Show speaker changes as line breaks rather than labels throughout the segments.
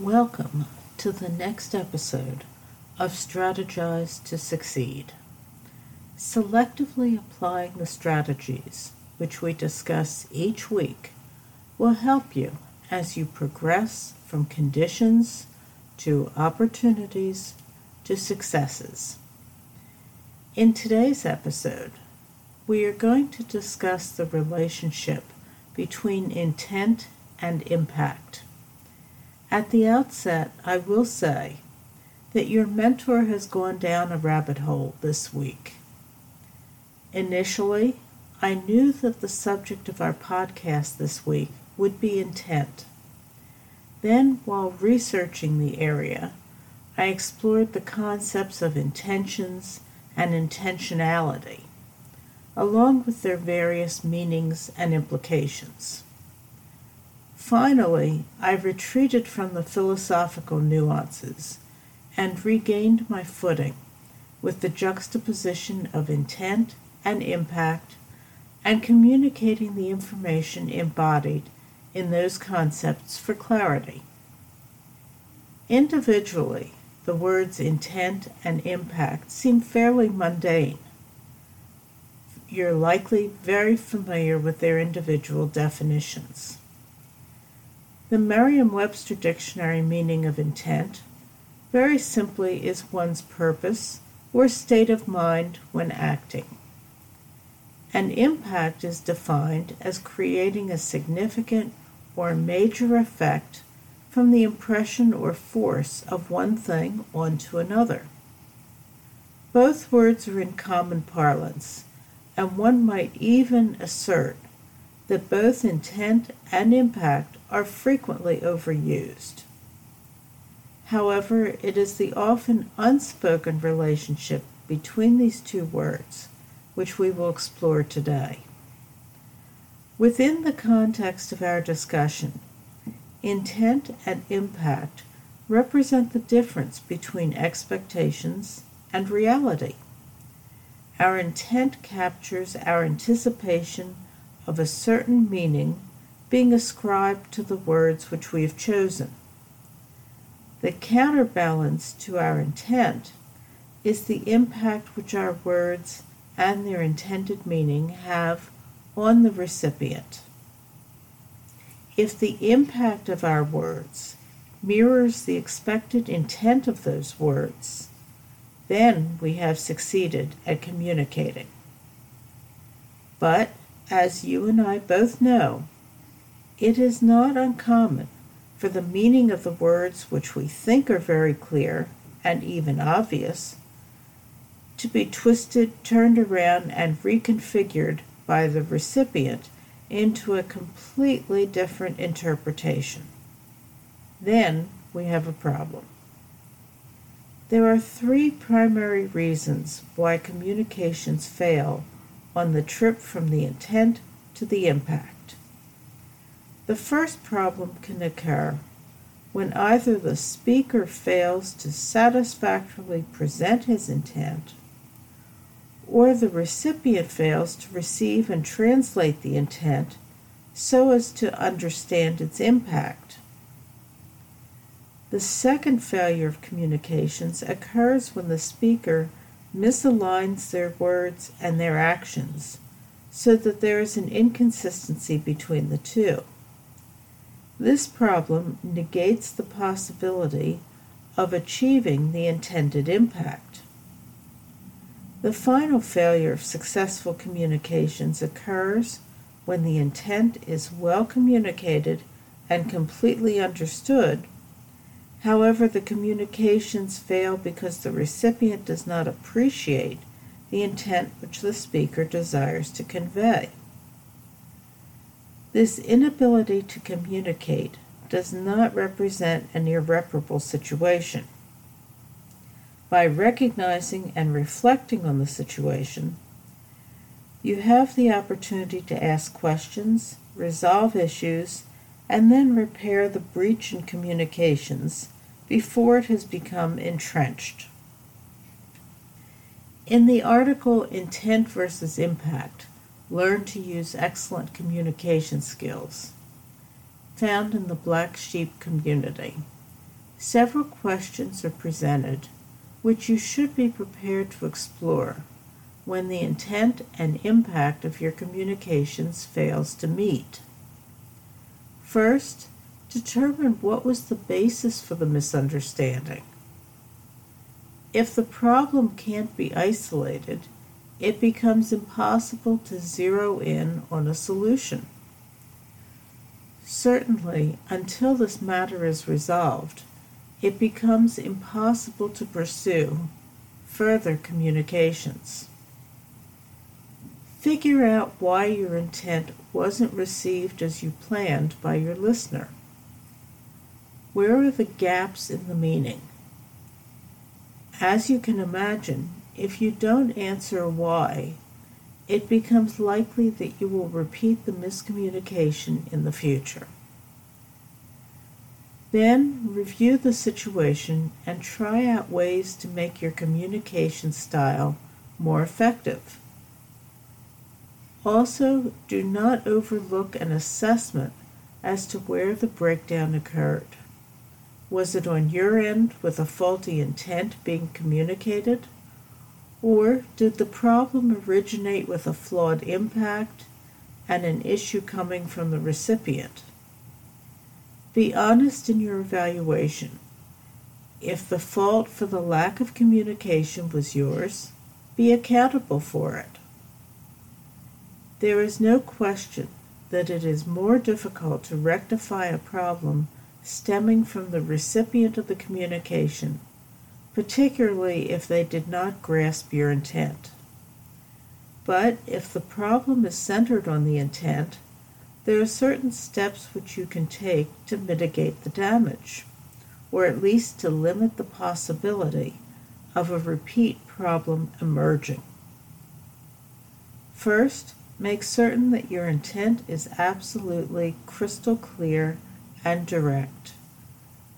Welcome to the next episode of Strategize to Succeed. Selectively applying the strategies which we discuss each week will help you as you progress from conditions to opportunities to successes. In today's episode, we are going to discuss the relationship between intent and impact. At the outset, I will say that your mentor has gone down a rabbit hole this week. Initially, I knew that the subject of our podcast this week would be intent. Then, while researching the area, I explored the concepts of intentions and intentionality, along with their various meanings and implications. Finally, I retreated from the philosophical nuances and regained my footing with the juxtaposition of intent and impact and communicating the information embodied in those concepts for clarity. Individually, the words intent and impact seem fairly mundane. You're likely very familiar with their individual definitions. The Merriam Webster Dictionary meaning of intent very simply is one's purpose or state of mind when acting. An impact is defined as creating a significant or major effect from the impression or force of one thing onto another. Both words are in common parlance, and one might even assert that both intent and impact are frequently overused. However, it is the often unspoken relationship between these two words which we will explore today. Within the context of our discussion, intent and impact represent the difference between expectations and reality. Our intent captures our anticipation of a certain meaning being ascribed to the words which we have chosen. The counterbalance to our intent is the impact which our words and their intended meaning have on the recipient. If the impact of our words mirrors the expected intent of those words, then we have succeeded at communicating. But, as you and I both know, it is not uncommon for the meaning of the words which we think are very clear and even obvious to be twisted, turned around, and reconfigured by the recipient into a completely different interpretation. Then we have a problem. There are three primary reasons why communications fail on the trip from the intent to the impact. The first problem can occur when either the speaker fails to satisfactorily present his intent or the recipient fails to receive and translate the intent so as to understand its impact. The second failure of communications occurs when the speaker misaligns their words and their actions so that there is an inconsistency between the two. This problem negates the possibility of achieving the intended impact. The final failure of successful communications occurs when the intent is well communicated and completely understood. However, the communications fail because the recipient does not appreciate the intent which the speaker desires to convey. This inability to communicate does not represent an irreparable situation. By recognizing and reflecting on the situation, you have the opportunity to ask questions, resolve issues, and then repair the breach in communications before it has become entrenched. In the article Intent versus Impact, Learn to use excellent communication skills. Found in the Black Sheep community. several questions are presented which you should be prepared to explore when the intent and impact of your communications fails to meet. First, determine what was the basis for the misunderstanding. If the problem can't be isolated, it becomes impossible to zero in on a solution. Certainly, until this matter is resolved, it becomes impossible to pursue further communications. Figure out why your intent wasn't received as you planned by your listener. Where are the gaps in the meaning? As you can imagine, if you don't answer why, it becomes likely that you will repeat the miscommunication in the future. Then review the situation and try out ways to make your communication style more effective. Also, do not overlook an assessment as to where the breakdown occurred. Was it on your end with a faulty intent being communicated? Or did the problem originate with a flawed impact and an issue coming from the recipient? Be honest in your evaluation. If the fault for the lack of communication was yours, be accountable for it. There is no question that it is more difficult to rectify a problem stemming from the recipient of the communication, particularly if they did not grasp your intent. But if the problem is centered on the intent, there are certain steps which you can take to mitigate the damage, or at least to limit the possibility of a repeat problem emerging. First, Make certain that your intent is absolutely crystal clear and direct.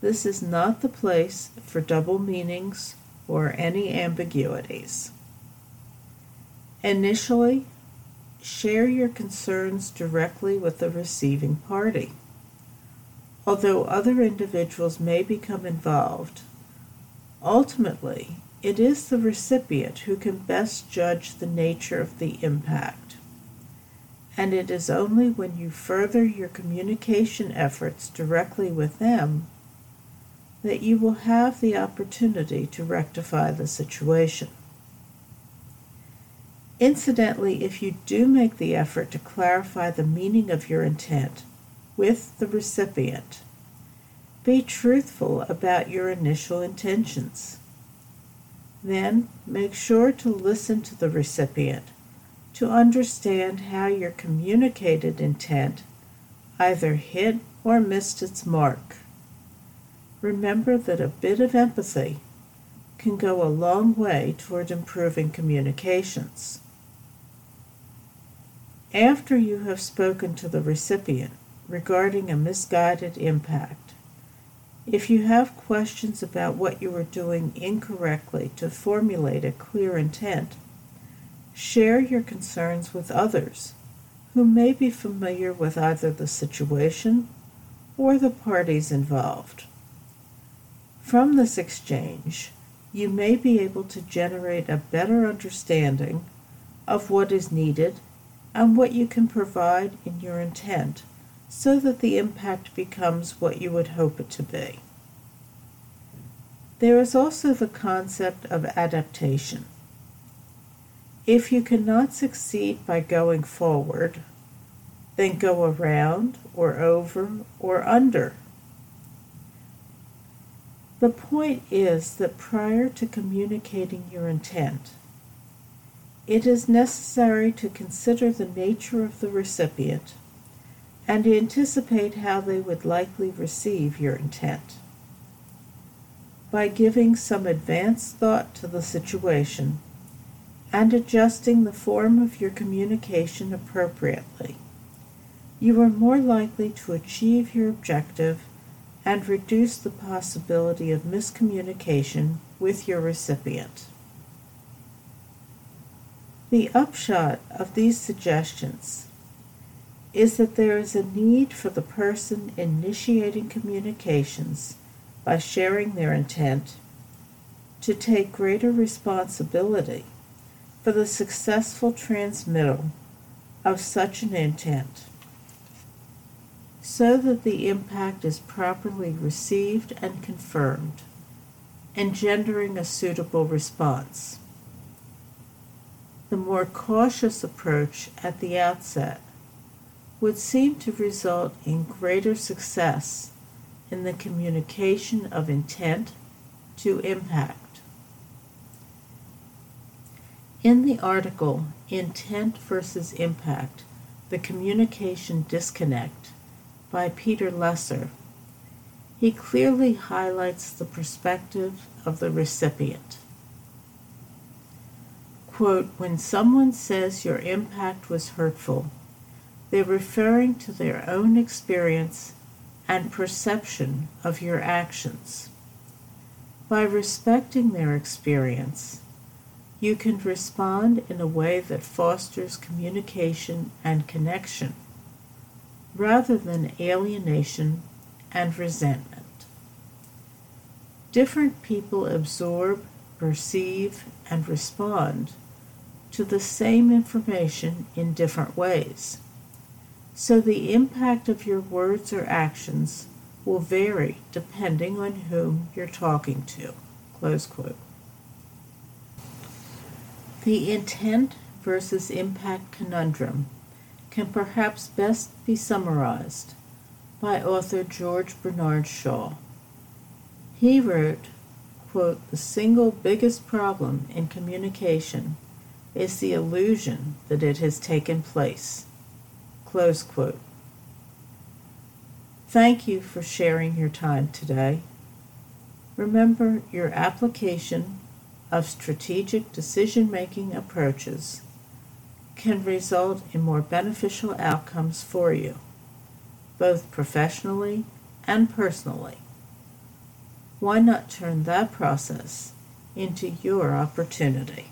This is not the place for double meanings or any ambiguities. Initially, share your concerns directly with the receiving party. Although other individuals may become involved, ultimately, it is the recipient who can best judge the nature of the impact and it is only when you further your communication efforts directly with them that you will have the opportunity to rectify the situation. Incidentally, if you do make the effort to clarify the meaning of your intent with the recipient, be truthful about your initial intentions. Then make sure to listen to the recipient to understand how your communicated intent either hit or missed its mark. Remember that a bit of empathy can go a long way toward improving communications. After you have spoken to the recipient regarding a misguided impact, if you have questions about what you are doing incorrectly to formulate a clear intent, Share your concerns with others who may be familiar with either the situation or the parties involved. From this exchange, you may be able to generate a better understanding of what is needed and what you can provide in your intent so that the impact becomes what you would hope it to be. There is also the concept of adaptation. If you cannot succeed by going forward, then go around or over or under. The point is that prior to communicating your intent, it is necessary to consider the nature of the recipient and anticipate how they would likely receive your intent. By giving some advance thought to the situation, and adjusting the form of your communication appropriately. You are more likely to achieve your objective and reduce the possibility of miscommunication with your recipient. The upshot of these suggestions is that there is a need for the person initiating communications by sharing their intent to take greater responsibility for the successful transmittal of such an intent so that the impact is properly received and confirmed, engendering a suitable response. The more cautious approach at the outset would seem to result in greater success in the communication of intent to impact. In the article Intent versus Impact The Communication Disconnect by Peter Lesser, he clearly highlights the perspective of the recipient. Quote, when someone says your impact was hurtful, they're referring to their own experience and perception of your actions. By respecting their experience, you can respond in a way that fosters communication and connection rather than alienation and resentment. Different people absorb, perceive, and respond to the same information in different ways. So the impact of your words or actions will vary depending on whom you're talking to. Close quote. The intent versus impact conundrum can perhaps best be summarized by author George Bernard Shaw. He wrote, quote, The single biggest problem in communication is the illusion that it has taken place. Close quote. Thank you for sharing your time today. Remember your application of strategic decision making approaches can result in more beneficial outcomes for you, both professionally and personally. Why not turn that process into your opportunity?